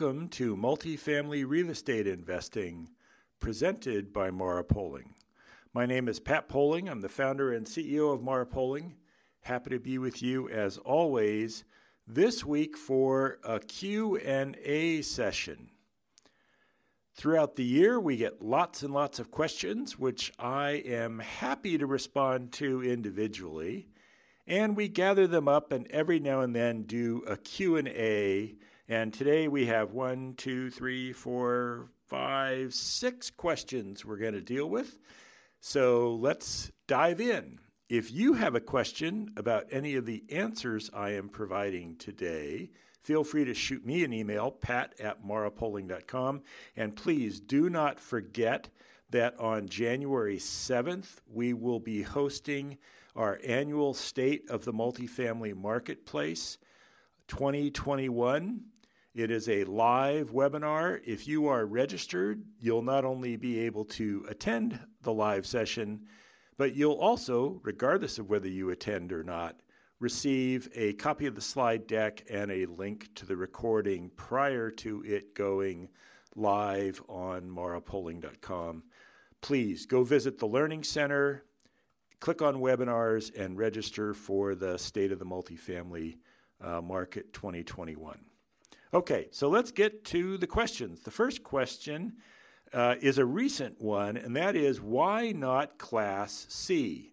Welcome to Multifamily Real Estate Investing, presented by Mara Poling. My name is Pat Poling. I'm the founder and CEO of Mara Poling. Happy to be with you as always this week for a Q&A session. Throughout the year, we get lots and lots of questions, which I am happy to respond to individually, and we gather them up and every now and then do a Q&A and today we have one, two, three, four, five, six questions we're going to deal with. So let's dive in. If you have a question about any of the answers I am providing today, feel free to shoot me an email, pat at marapoling.com. And please do not forget that on January 7th, we will be hosting our annual State of the Multifamily Marketplace 2021. It is a live webinar. If you are registered, you'll not only be able to attend the live session, but you'll also, regardless of whether you attend or not, receive a copy of the slide deck and a link to the recording prior to it going live on marapoling.com. Please go visit the Learning Center, click on webinars, and register for the State of the Multifamily uh, Market 2021. Okay, so let's get to the questions. The first question uh, is a recent one, and that is why not Class C?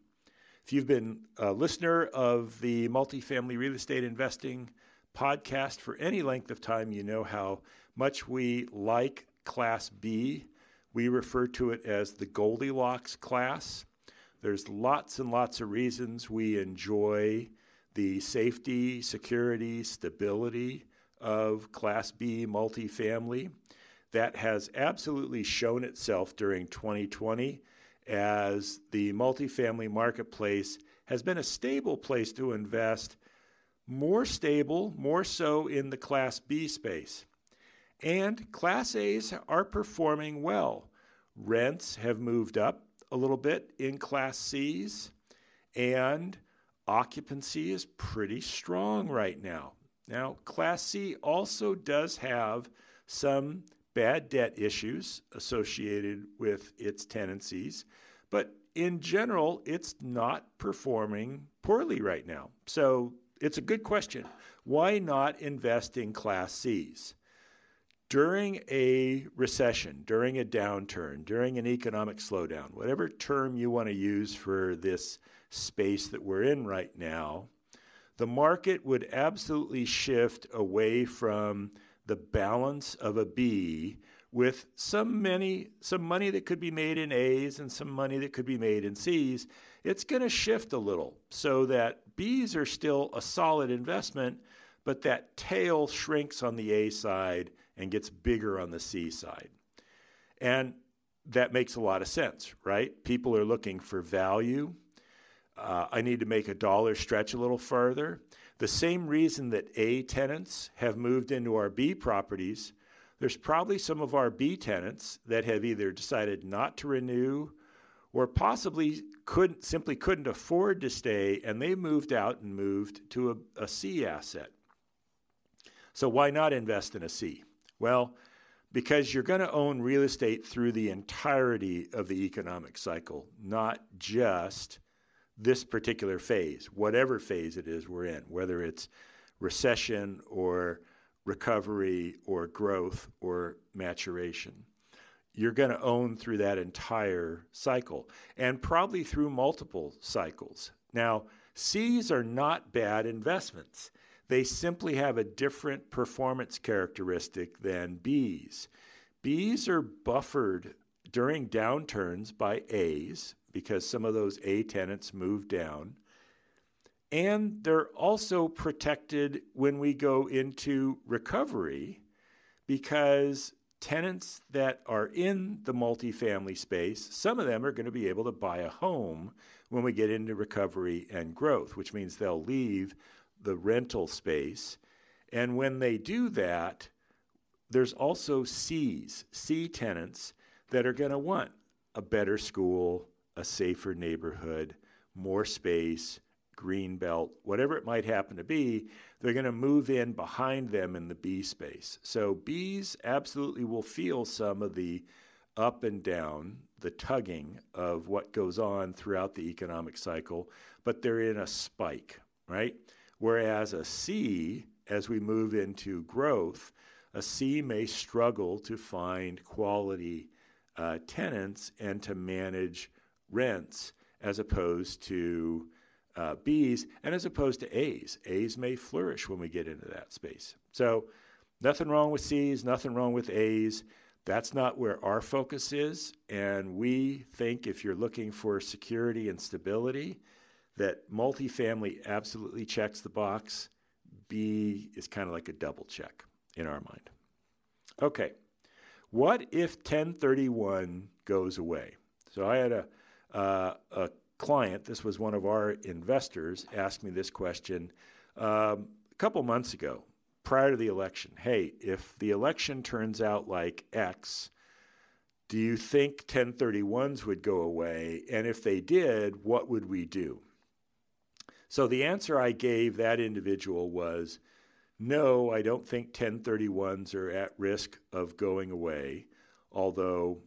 If you've been a listener of the multifamily real estate investing podcast for any length of time, you know how much we like Class B. We refer to it as the Goldilocks class. There's lots and lots of reasons we enjoy the safety, security, stability of Class B multifamily. That has absolutely shown itself during 2020 as the multifamily marketplace has been a stable place to invest, more stable, more so in the Class B space. And Class A's are performing well. Rents have moved up a little bit in Class C's, and occupancy is pretty strong right now. Now, Class C also does have some bad debt issues associated with its tenancies, but in general, it's not performing poorly right now. So it's a good question. Why not invest in Class Cs? During a recession, during a downturn, during an economic slowdown, whatever term you want to use for this space that we're in right now, the market would absolutely shift away from the balance of a B with some many some money that could be made in A's and some money that could be made in C's. It's going to shift a little so that B's are still a solid investment, but that tail shrinks on the A side and gets bigger on the C side. And that makes a lot of sense, right? People are looking for value uh, I need to make a dollar stretch a little further. The same reason that A tenants have moved into our B properties, there's probably some of our B tenants that have either decided not to renew or possibly couldn't simply couldn't afford to stay and they moved out and moved to a, a C asset. So why not invest in a C? Well, because you're going to own real estate through the entirety of the economic cycle, not just this particular phase, whatever phase it is we're in, whether it's recession or recovery or growth or maturation. You're going to own through that entire cycle and probably through multiple cycles. Now, C's are not bad investments. They simply have a different performance characteristic than B's. B's are buffered during downturns by A's, because some of those A tenants move down. And they're also protected when we go into recovery because tenants that are in the multifamily space, some of them are going to be able to buy a home when we get into recovery and growth, which means they'll leave the rental space. And when they do that, there's also C's, C tenants that are going to want a better school, a safer neighborhood, more space, green belt, whatever it might happen to be, they're going to move in behind them in the B space. So B's absolutely will feel some of the up and down, the tugging of what goes on throughout the economic cycle, but they're in a spike, right? Whereas a C, as we move into growth, a C may struggle to find quality uh, tenants and to manage rents as opposed to uh, Bs and as opposed to As. As may flourish when we get into that space. So, nothing wrong with Cs, nothing wrong with As. That's not where our focus is. And we think if you're looking for security and stability, that multifamily absolutely checks the box. B is kind of like a double check in our mind. Okay, what if 1031 goes away? So I had a, uh, a client, this was one of our investors, asked me this question um, a couple months ago prior to the election. Hey, if the election turns out like X, do you think 1031s would go away? And if they did, what would we do? So the answer I gave that individual was no, I don't think 1031s are at risk of going away, although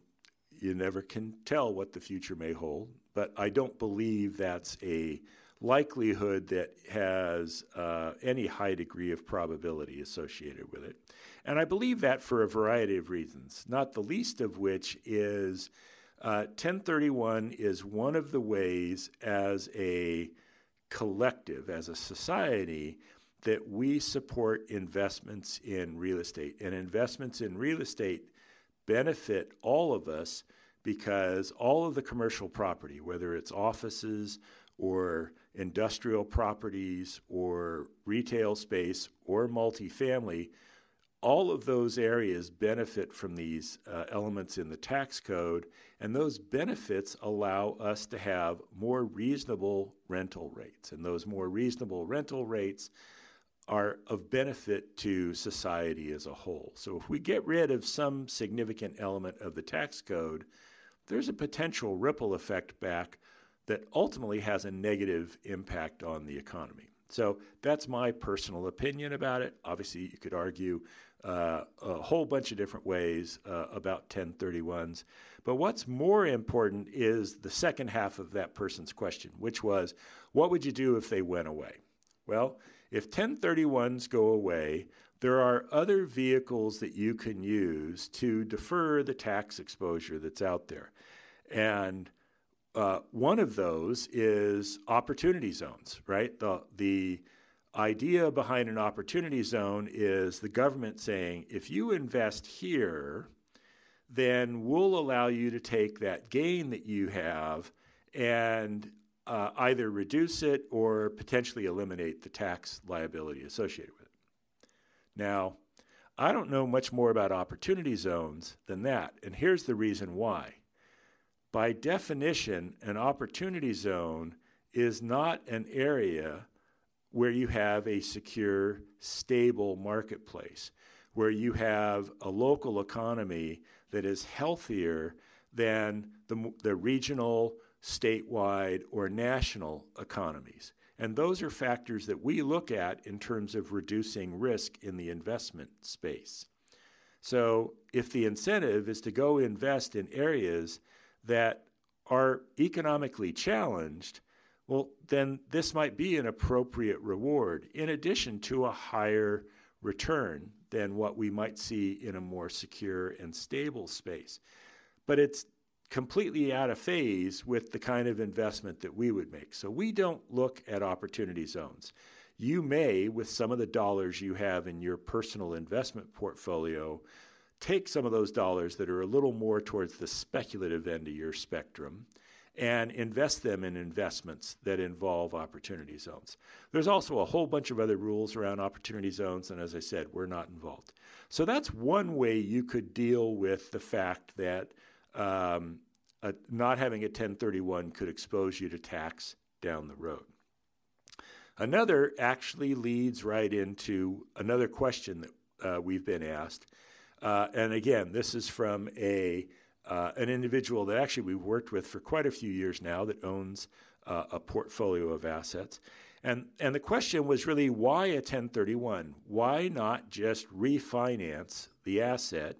you never can tell what the future may hold. But I don't believe that's a likelihood that has uh, any high degree of probability associated with it. And I believe that for a variety of reasons, not the least of which is uh, 1031 is one of the ways as a collective, as a society, that we support investments in real estate. And investments in real estate benefit all of us because all of the commercial property, whether it's offices or industrial properties or retail space or multifamily, all of those areas benefit from these uh, elements in the tax code, and those benefits allow us to have more reasonable rental rates. And those more reasonable rental rates are of benefit to society as a whole. So if we get rid of some significant element of the tax code, there's a potential ripple effect back that ultimately has a negative impact on the economy. So that's my personal opinion about it. Obviously, you could argue uh, a whole bunch of different ways uh, about 1031s. But what's more important is the second half of that person's question, which was, what would you do if they went away? Well, if 1031s go away, there are other vehicles that you can use to defer the tax exposure that's out there. And uh, one of those is opportunity zones, right? The, the idea behind an opportunity zone is the government saying if you invest here, then we'll allow you to take that gain that you have and uh, either reduce it or potentially eliminate the tax liability associated with it. Now, I don't know much more about opportunity zones than that, and here's the reason why. By definition, an opportunity zone is not an area where you have a secure, stable marketplace, where you have a local economy that is healthier than the, the regional, statewide, or national economies. And those are factors that we look at in terms of reducing risk in the investment space. So, if the incentive is to go invest in areas that are economically challenged, well, then this might be an appropriate reward in addition to a higher return than what we might see in a more secure and stable space. But it's completely out of phase with the kind of investment that we would make. So we don't look at opportunity zones. You may, with some of the dollars you have in your personal investment portfolio, take some of those dollars that are a little more towards the speculative end of your spectrum and invest them in investments that involve opportunity zones. There's also a whole bunch of other rules around opportunity zones, and as I said, we're not involved. So that's one way you could deal with the fact that um, a, not having a 1031 could expose you to tax down the road. Another actually leads right into another question that uh, we've been asked. Uh, and again, this is from a uh, an individual that actually we've worked with for quite a few years now that owns uh, a portfolio of assets. And, and the question was really why a 1031? Why not just refinance the asset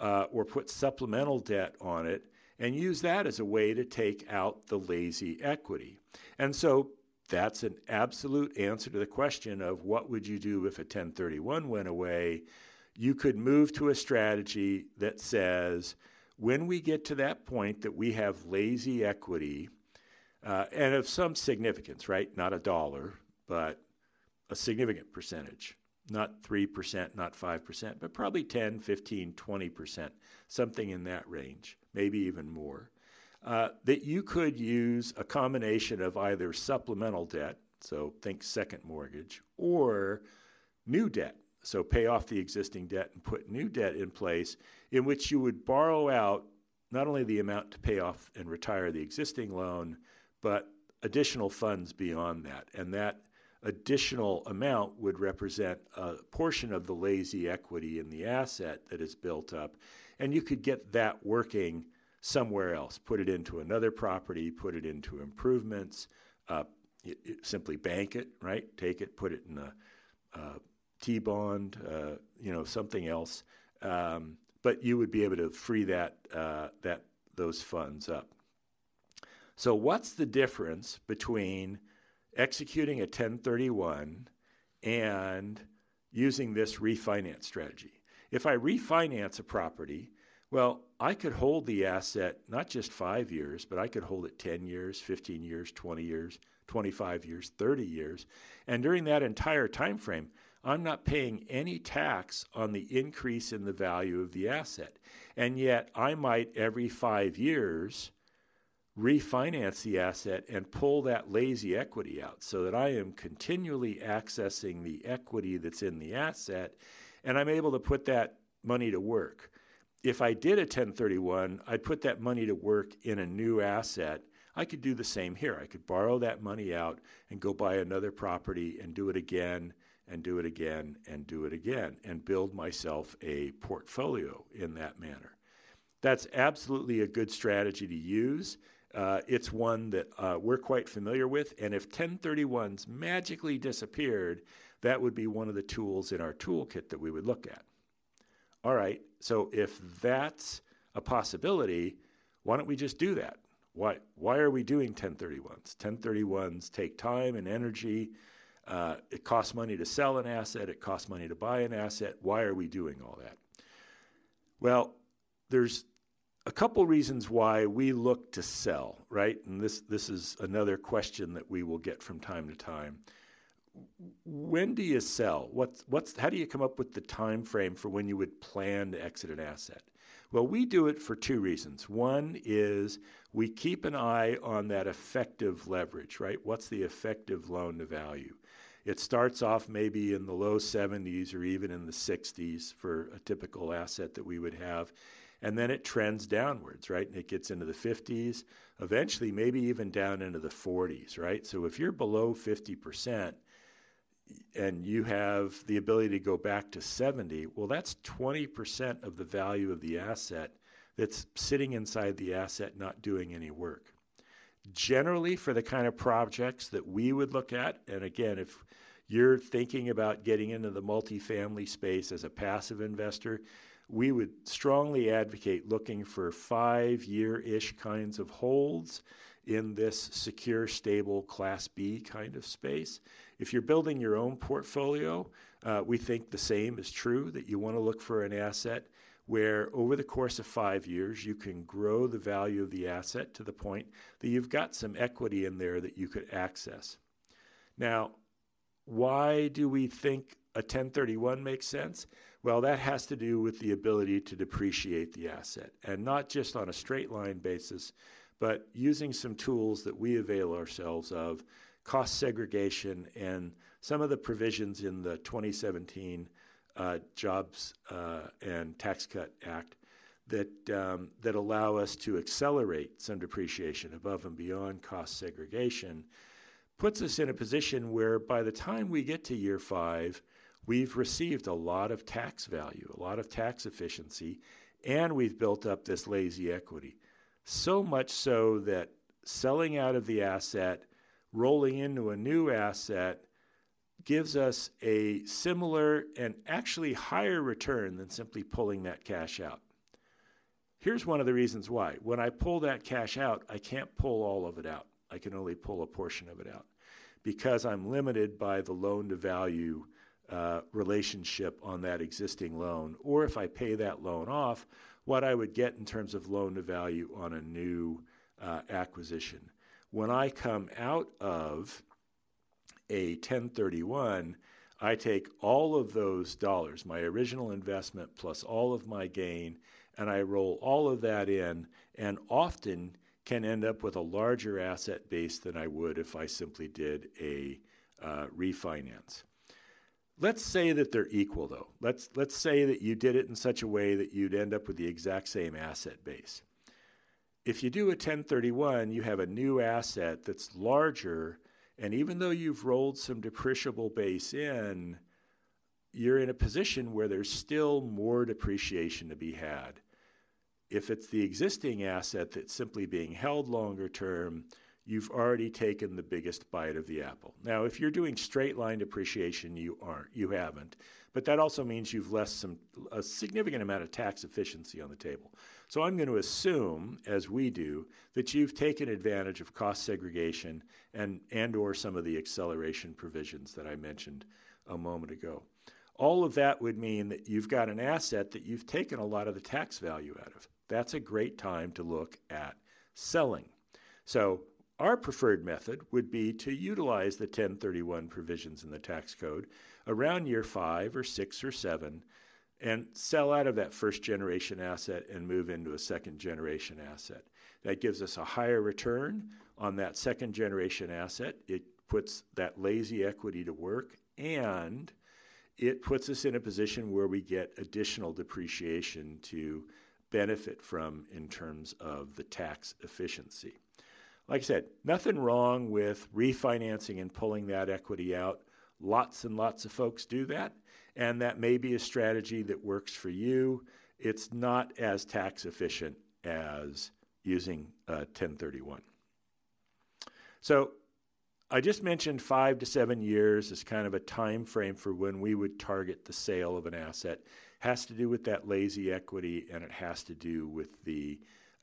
uh, or put supplemental debt on it and use that as a way to take out the lazy equity? And so that's an absolute answer to the question of what would you do if a 1031 went away? You could move to a strategy that says when we get to that point that we have lazy equity, uh, and of some significance, right? Not a dollar, but a significant percentage. Not 3%, not 5%, but probably 10, 15, 20%, something in that range, maybe even more. Uh, that you could use a combination of either supplemental debt, so think second mortgage, or new debt, so pay off the existing debt and put new debt in place, in which you would borrow out not only the amount to pay off and retire the existing loan, but additional funds beyond that. And that additional amount would represent a portion of the lazy equity in the asset that is built up. And you could get that working somewhere else, put it into another property, put it into improvements, uh, it, it simply bank it, right? Take it, put it in a, T bond, uh, you know, something else. Um, but you would be able to free that uh, that those funds up. So, what's the difference between executing a 1031 and using this refinance strategy? If I refinance a property, well, I could hold the asset not just five years, but I could hold it 10 years, 15 years, 20 years, 25 years, 30 years. And during that entire time frame, I'm not paying any tax on the increase in the value of the asset. And yet, I might every five years refinance the asset and pull that lazy equity out so that I am continually accessing the equity that's in the asset and I'm able to put that money to work if I did a 1031, I'd put that money to work in a new asset. I could do the same here. I could borrow that money out and go buy another property and do it again and do it again and do it again and build myself a portfolio in that manner. That's absolutely a good strategy to use. Uh, it's one that uh, we're quite familiar with. And if 1031s magically disappeared, that would be one of the tools in our toolkit that we would look at all right, so if that's a possibility, why don't we just do that? Why, why are we doing 1031s? 1031s take time and energy. Uh, it costs money to sell an asset, it costs money to buy an asset. Why are we doing all that? Well, there's a couple reasons why we look to sell, right? And this, this is another question that we will get from time to time when do you sell? What's what's how do you come up with the time frame for when you would plan to exit an asset? Well, we do it for two reasons. One is we keep an eye on that effective leverage, right? What's the effective loan to value? It starts off maybe in the low 70s or even in the 60s for a typical asset that we would have. And then it trends downwards, right? And it gets into the 50s, eventually, maybe even down into the 40s, right? So if you're below 50%, and you have the ability to go back to 70, well, that's 20% of the value of the asset that's sitting inside the asset not doing any work. Generally, for the kind of projects that we would look at, and again, if you're thinking about getting into the multifamily space as a passive investor, we would strongly advocate looking for five year ish kinds of holds in this secure, stable Class B kind of space. If you're building your own portfolio, uh, we think the same is true that you want to look for an asset where over the course of five years you can grow the value of the asset to the point that you've got some equity in there that you could access. Now, why do we think a 1031 makes sense? Well, that has to do with the ability to depreciate the asset and not just on a straight line basis, but using some tools that we avail ourselves of cost segregation, and some of the provisions in the 2017 uh, Jobs uh, and Tax Cut Act that um, that allow us to accelerate some depreciation above and beyond cost segregation puts us in a position where by the time we get to year five, we've received a lot of tax value, a lot of tax efficiency, and we've built up this lazy equity. So much so that selling out of the asset, rolling into a new asset gives us a similar and actually higher return than simply pulling that cash out. Here's one of the reasons why. When I pull that cash out, I can't pull all of it out. I can only pull a portion of it out because I'm limited by the loan to value uh, relationship on that existing loan. Or if I pay that loan off, what I would get in terms of loan to value on a new uh, acquisition. When I come out of a 1031, I take all of those dollars, my original investment plus all of my gain, and I roll all of that in, and often can end up with a larger asset base than I would if I simply did a uh, refinance. Let's say that they're equal, though. Let's, let's say that you did it in such a way that you'd end up with the exact same asset base. If you do a 1031, you have a new asset that's larger, and even though you've rolled some depreciable base in, you're in a position where there's still more depreciation to be had. If it's the existing asset that's simply being held longer term, you've already taken the biggest bite of the apple. Now, if you're doing straight line depreciation, you aren't, you haven't. But that also means you've left some a significant amount of tax efficiency on the table. So I'm going to assume, as we do, that you've taken advantage of cost segregation and and or some of the acceleration provisions that I mentioned a moment ago. All of that would mean that you've got an asset that you've taken a lot of the tax value out of that's a great time to look at selling. So, our preferred method would be to utilize the 1031 provisions in the tax code around year five or six or seven and sell out of that first generation asset and move into a second generation asset. That gives us a higher return on that second generation asset. It puts that lazy equity to work and it puts us in a position where we get additional depreciation to benefit from in terms of the tax efficiency. Like I said, nothing wrong with refinancing and pulling that equity out. Lots and lots of folks do that, and that may be a strategy that works for you. It's not as tax efficient as using uh, 1031. So I just mentioned five to seven years as kind of a time frame for when we would target the sale of an asset has to do with that lazy equity and it has to do with the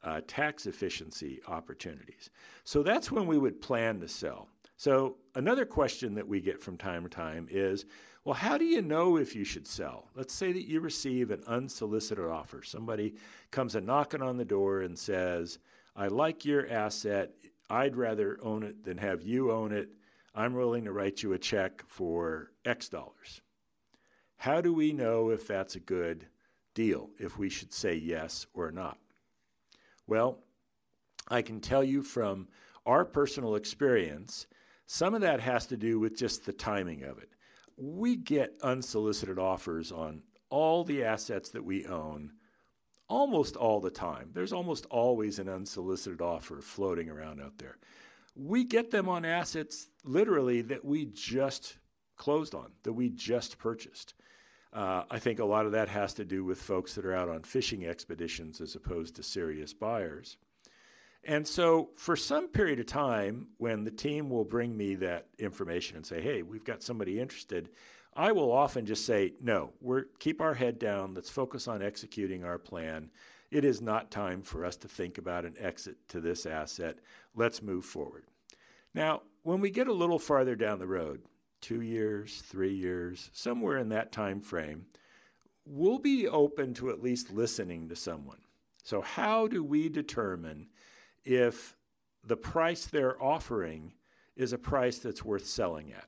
uh, tax efficiency opportunities. So that's when we would plan to sell. So, another question that we get from time to time is well, how do you know if you should sell? Let's say that you receive an unsolicited offer. Somebody comes a knocking on the door and says, I like your asset. I'd rather own it than have you own it. I'm willing to write you a check for X dollars. How do we know if that's a good deal, if we should say yes or not? Well, I can tell you from our personal experience, some of that has to do with just the timing of it. We get unsolicited offers on all the assets that we own almost all the time. There's almost always an unsolicited offer floating around out there. We get them on assets literally that we just closed on, that we just purchased. Uh, I think a lot of that has to do with folks that are out on fishing expeditions as opposed to serious buyers. And so, for some period of time, when the team will bring me that information and say, hey, we've got somebody interested, I will often just say, no, we're, keep our head down. Let's focus on executing our plan. It is not time for us to think about an exit to this asset. Let's move forward. Now, when we get a little farther down the road, two years, three years, somewhere in that time frame, we'll be open to at least listening to someone. So, how do we determine if the price they're offering is a price that's worth selling at?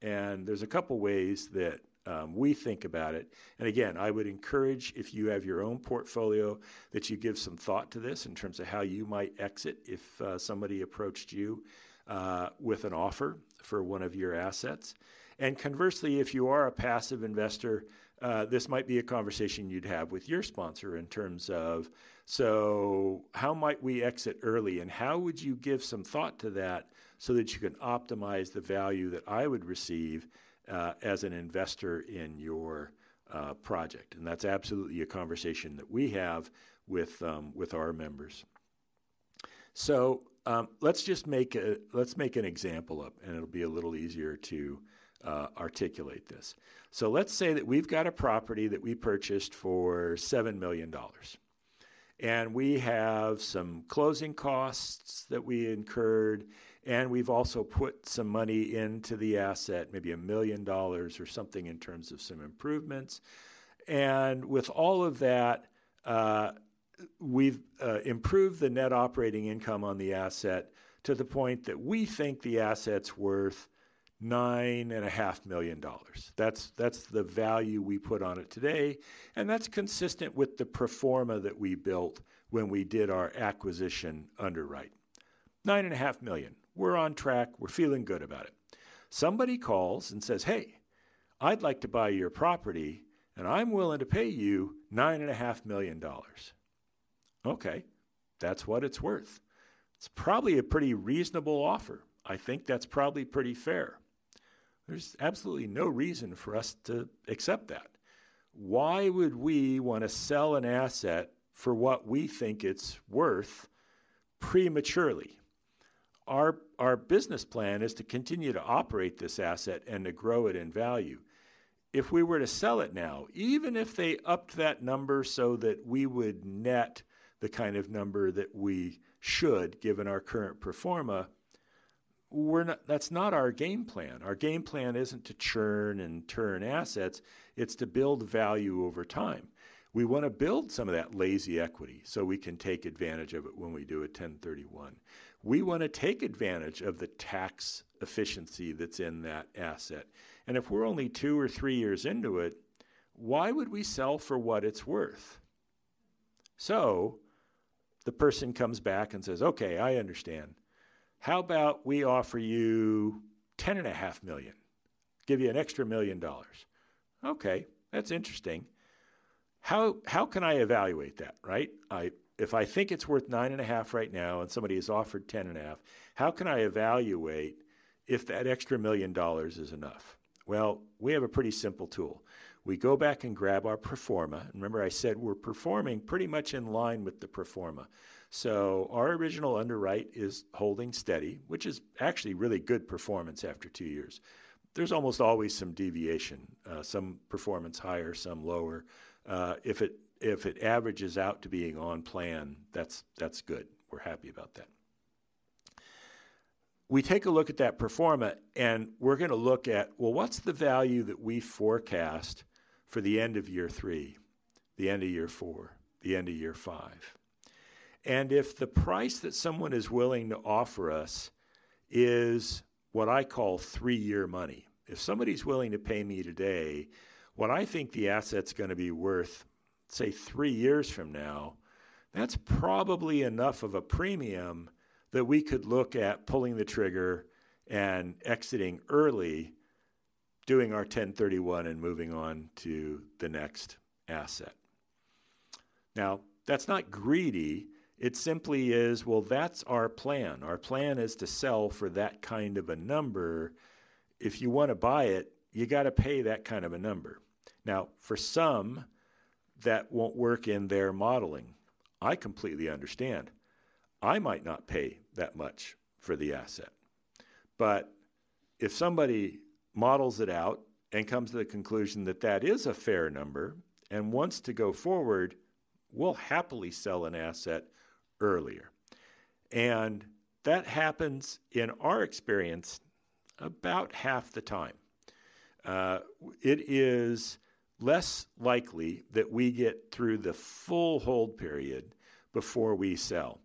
And there's a couple ways that um, we think about it. And again, I would encourage if you have your own portfolio that you give some thought to this in terms of how you might exit if uh, somebody approached you uh, with an offer for one of your assets. And conversely, if you are a passive investor, uh, this might be a conversation you'd have with your sponsor in terms of so, how might we exit early, and how would you give some thought to that so that you can optimize the value that I would receive uh, as an investor in your uh, project? And that's absolutely a conversation that we have with um, with our members. So, um, let's just make a let's make an example up, and it'll be a little easier to uh, articulate this. So let's say that we've got a property that we purchased for seven million dollars, and we have some closing costs that we incurred, and we've also put some money into the asset, maybe a million dollars or something in terms of some improvements, and with all of that. Uh, we've uh, improved the net operating income on the asset to the point that we think the asset's worth nine and a half million dollars. That's that's the value we put on it today, and that's consistent with the pro forma that we built when we did our acquisition underwrite. Nine and a half million. We're on track. We're feeling good about it. Somebody calls and says, "Hey, I'd like to buy your property, and I'm willing to pay you nine and a half million dollars." Okay, that's what it's worth. It's probably a pretty reasonable offer. I think that's probably pretty fair. There's absolutely no reason for us to accept that. Why would we want to sell an asset for what we think it's worth prematurely? Our, our business plan is to continue to operate this asset and to grow it in value. If we were to sell it now, even if they upped that number so that we would net the kind of number that we should, given our current pro forma, we're not, that's not our game plan. Our game plan isn't to churn and turn assets, it's to build value over time. We want to build some of that lazy equity so we can take advantage of it when we do a 1031. We want to take advantage of the tax efficiency that's in that asset. And if we're only two or three years into it, why would we sell for what it's worth? So the person comes back and says, okay, I understand. How about we offer you ten and a half million, give you an extra million dollars? Okay, that's interesting. How how can I evaluate that? Right? I if I think it's worth nine and a half right now, and somebody has offered ten and a half, how can I evaluate if that extra million dollars is enough? Well, we have a pretty simple tool we go back and grab our pro forma. Remember, I said we're performing pretty much in line with the pro forma. So our original underwrite is holding steady, which is actually really good performance after two years. There's almost always some deviation, uh, some performance higher, some lower. Uh, if it if it averages out to being on plan, that's that's good. We're happy about that we take a look at that pro forma, and we're going to look at well what's the value that we forecast for the end of year three, the end of year four, the end of year five. And if the price that someone is willing to offer us is what I call three year money, if somebody's willing to pay me today what I think the asset's going to be worth, say three years from now, that's probably enough of a premium that we could look at pulling the trigger and exiting early doing our 1031 and moving on to the next asset. Now, that's not greedy. It simply is, well, that's our plan. Our plan is to sell for that kind of a number. If you want to buy it, you got to pay that kind of a number. Now, for some, that won't work in their modeling. I completely understand. I might not pay that much for the asset. But if somebody models it out and comes to the conclusion that that is a fair number and wants to go forward, we'll happily sell an asset earlier. And that happens in our experience about half the time. Uh, it is less likely that we get through the full hold period before we sell.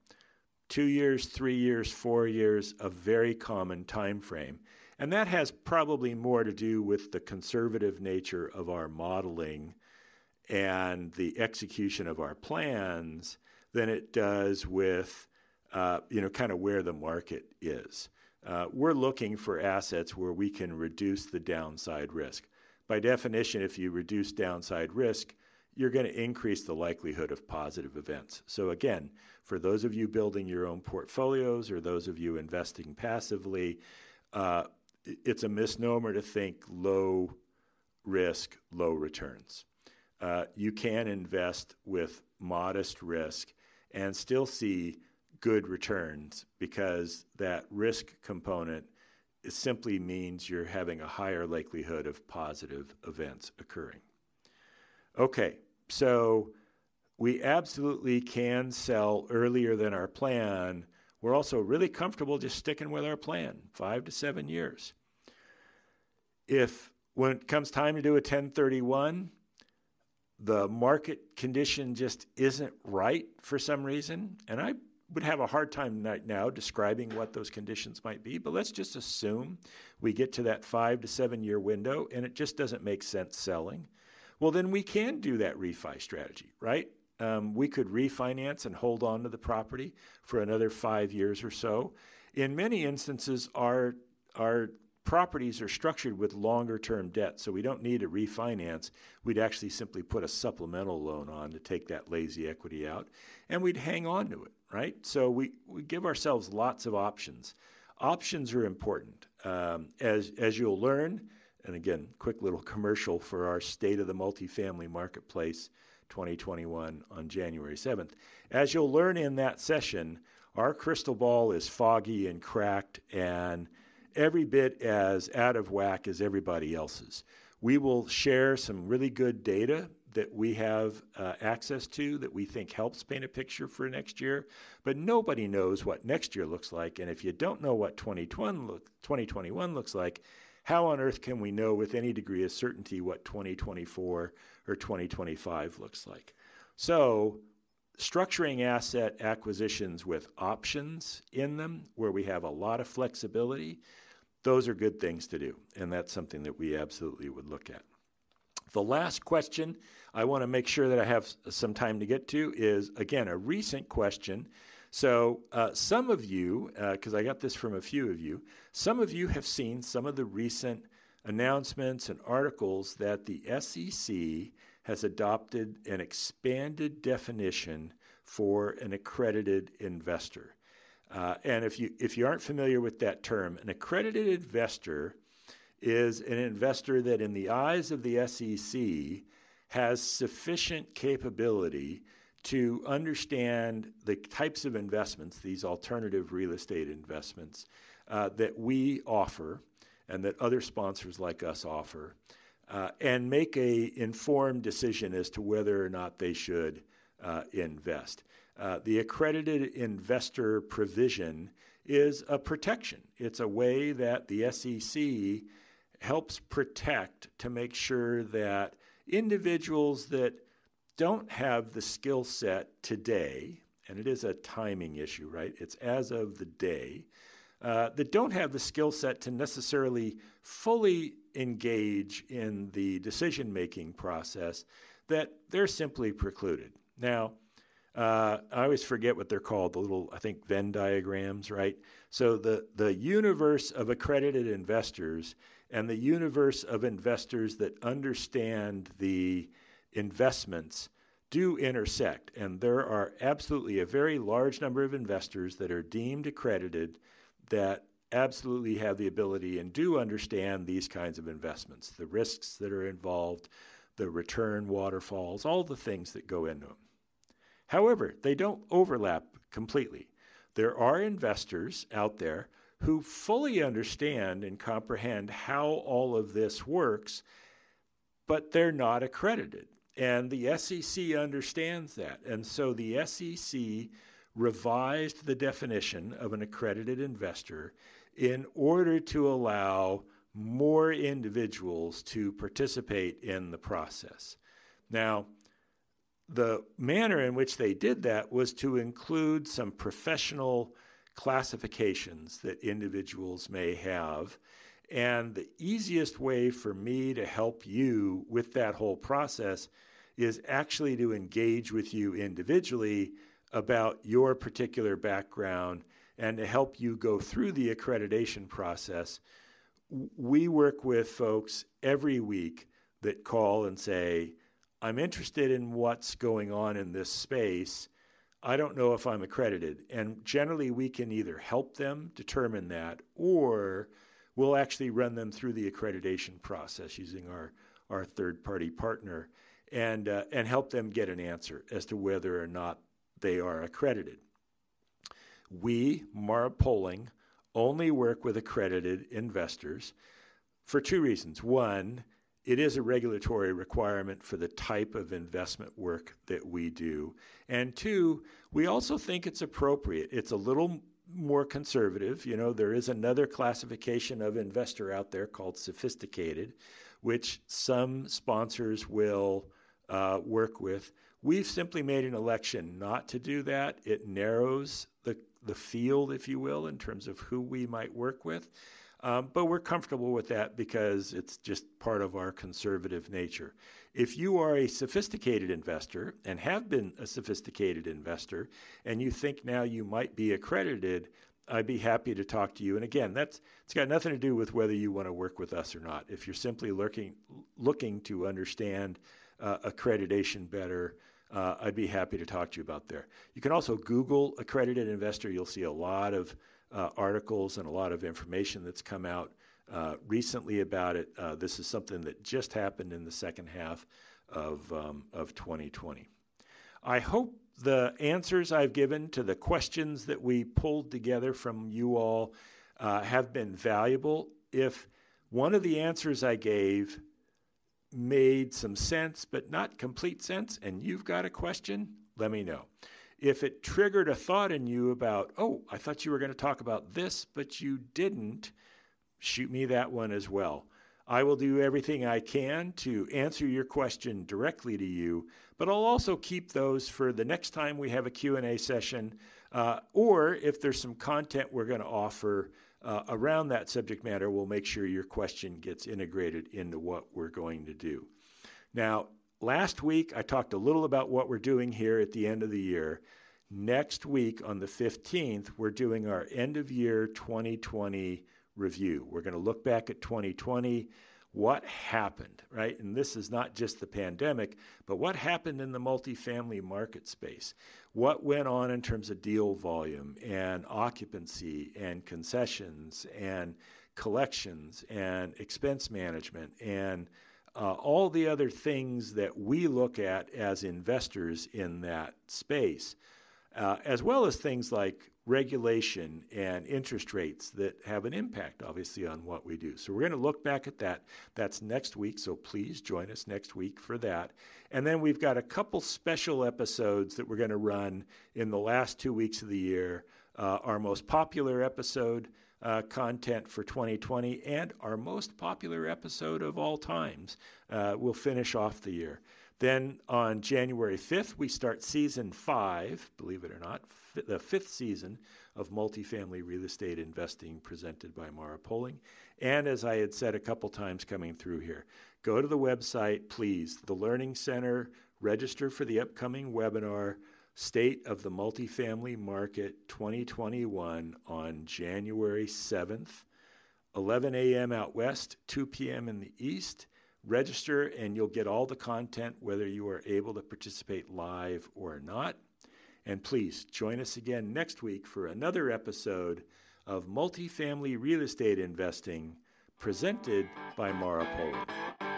Two years, three years, four years, a very common time frame. And that has probably more to do with the conservative nature of our modeling and the execution of our plans than it does with, uh, you know, kind of where the market is. Uh, we're looking for assets where we can reduce the downside risk. By definition, if you reduce downside risk, you're going to increase the likelihood of positive events. So, again, for those of you building your own portfolios or those of you investing passively, uh, it's a misnomer to think low risk, low returns. Uh, you can invest with modest risk and still see good returns because that risk component simply means you're having a higher likelihood of positive events occurring. Okay, so we absolutely can sell earlier than our plan. We're also really comfortable just sticking with our plan, five to seven years. If when it comes time to do a 1031, the market condition just isn't right for some reason, and I would have a hard time right now describing what those conditions might be, but let's just assume we get to that five to seven year window and it just doesn't make sense selling. Well, then we can do that refi strategy, right? Um, we could refinance and hold on to the property for another five years or so. In many instances, our our properties are structured with longer term debt, so we don't need to refinance. We'd actually simply put a supplemental loan on to take that lazy equity out, and we'd hang on to it, right? So we, we give ourselves lots of options. Options are important. Um, as, as you'll learn, and again, quick little commercial for our State of the Multifamily Marketplace 2021 on January 7th. As you'll learn in that session, our crystal ball is foggy and cracked and every bit as out of whack as everybody else's. We will share some really good data that we have uh, access to that we think helps paint a picture for next year, but nobody knows what next year looks like. And if you don't know what 2021 looks like, how on earth can we know with any degree of certainty what 2024 or 2025 looks like? So, structuring asset acquisitions with options in them where we have a lot of flexibility those are good things to do, and that's something that we absolutely would look at. The last question I want to make sure that I have some time to get to is again a recent question. So, uh, some of you, because uh, I got this from a few of you, some of you have seen some of the recent announcements and articles that the SEC has adopted an expanded definition for an accredited investor. Uh, and if you if you aren't familiar with that term, an accredited investor is an investor that, in the eyes of the SEC, has sufficient capability to understand the types of investments, these alternative real estate investments, uh, that we offer and that other sponsors like us offer, uh, and make a informed decision as to whether or not they should uh, invest. Uh, the accredited investor provision is a protection. It's a way that the SEC helps protect to make sure that individuals that don't have the skill set today, and it is a timing issue, right? It's as of the day, uh, that don't have the skill set to necessarily fully engage in the decision making process, that they're simply precluded. Now, uh, I always forget what they're called, the little, I think, Venn diagrams, right? So the, the universe of accredited investors and the universe of investors that understand the investments do intersect. And there are absolutely a very large number of investors that are deemed accredited that absolutely have the ability and do understand these kinds of investments, the risks that are involved, the return waterfalls, all the things that go into them. However, they don't overlap completely. There are investors out there who fully understand and comprehend how all of this works, but they're not accredited. And the SEC understands that. And so the SEC revised the definition of an accredited investor in order to allow more individuals to participate in the process. Now, the manner in which they did that was to include some professional classifications that individuals may have. And the easiest way for me to help you with that whole process is actually to engage with you individually about your particular background and to help you go through the accreditation process. We work with folks every week that call and say, I'm interested in what's going on in this space. I don't know if I'm accredited. And generally, we can either help them determine that or we'll actually run them through the accreditation process using our, our third party partner and, uh, and help them get an answer as to whether or not they are accredited. we, Mara Poling, only work with accredited investors for two reasons. One, it is a regulatory requirement for the type of investment work that we do. And two, we also think it's appropriate. It's a little more conservative. You know, there is another classification of investor out there called sophisticated, which some sponsors will uh, work with. We've simply made an election not to do that. It narrows the, the field, if you will, in terms of who we might work with. Um, but we're comfortable with that because it's just part of our conservative nature. If you are a sophisticated investor and have been a sophisticated investor, and you think now you might be accredited, I'd be happy to talk to you. And again, that's it's got nothing to do with whether you want to work with us or not. If you're simply looking looking to understand uh, accreditation better, uh, I'd be happy to talk to you about there. You can also Google accredited investor. You'll see a lot of uh, articles and a lot of information that's come out uh, recently about it. Uh, this is something that just happened in the second half of, um, of 2020. I hope the answers I've given to the questions that we pulled together from you all uh, have been valuable. If one of the answers I gave made some sense, but not complete sense, and you've got a question, let me know. If it triggered a thought in you about, oh, I thought you were going to talk about this, but you didn't, shoot me that one as well. I will do everything I can to answer your question directly to you, but I'll also keep those for the next time we have a Q&A session, uh, or if there's some content we're going to offer uh, around that subject matter, we'll make sure your question gets integrated into what we're going to do. Now, last week I talked a little about what we're doing here at the end of the year. Next week on the 15th, we're doing our end of year 2020 review. We're going to look back at 2020 what happened, right? And this is not just the pandemic, but what happened in the multifamily market space? What went on in terms of deal volume and occupancy and concessions and collections and expense management and uh, all the other things that we look at as investors in that space, uh, as well as things like regulation and interest rates that have an impact, obviously, on what we do. So we're going to look back at that. That's next week, so please join us next week for that. And then we've got a couple special episodes that we're going to run in the last two weeks of the year. Uh, our most popular episode uh, content for 2020 and our most popular episode of all times. Uh, we'll finish off the year. Then on January 5th, we start season five, believe it or not, f- the fifth season of multifamily real estate investing presented by Mara Poling. And as I had said a couple times coming through here, go to the website, please, the Learning Center, register for the upcoming webinar, State of the Multifamily Market 2021 on January 7th, 11 a.m. out west, 2 p.m. in the east. Register and you'll get all the content whether you are able to participate live or not. And please join us again next week for another episode of Multifamily Real Estate Investing presented by Mara Poling.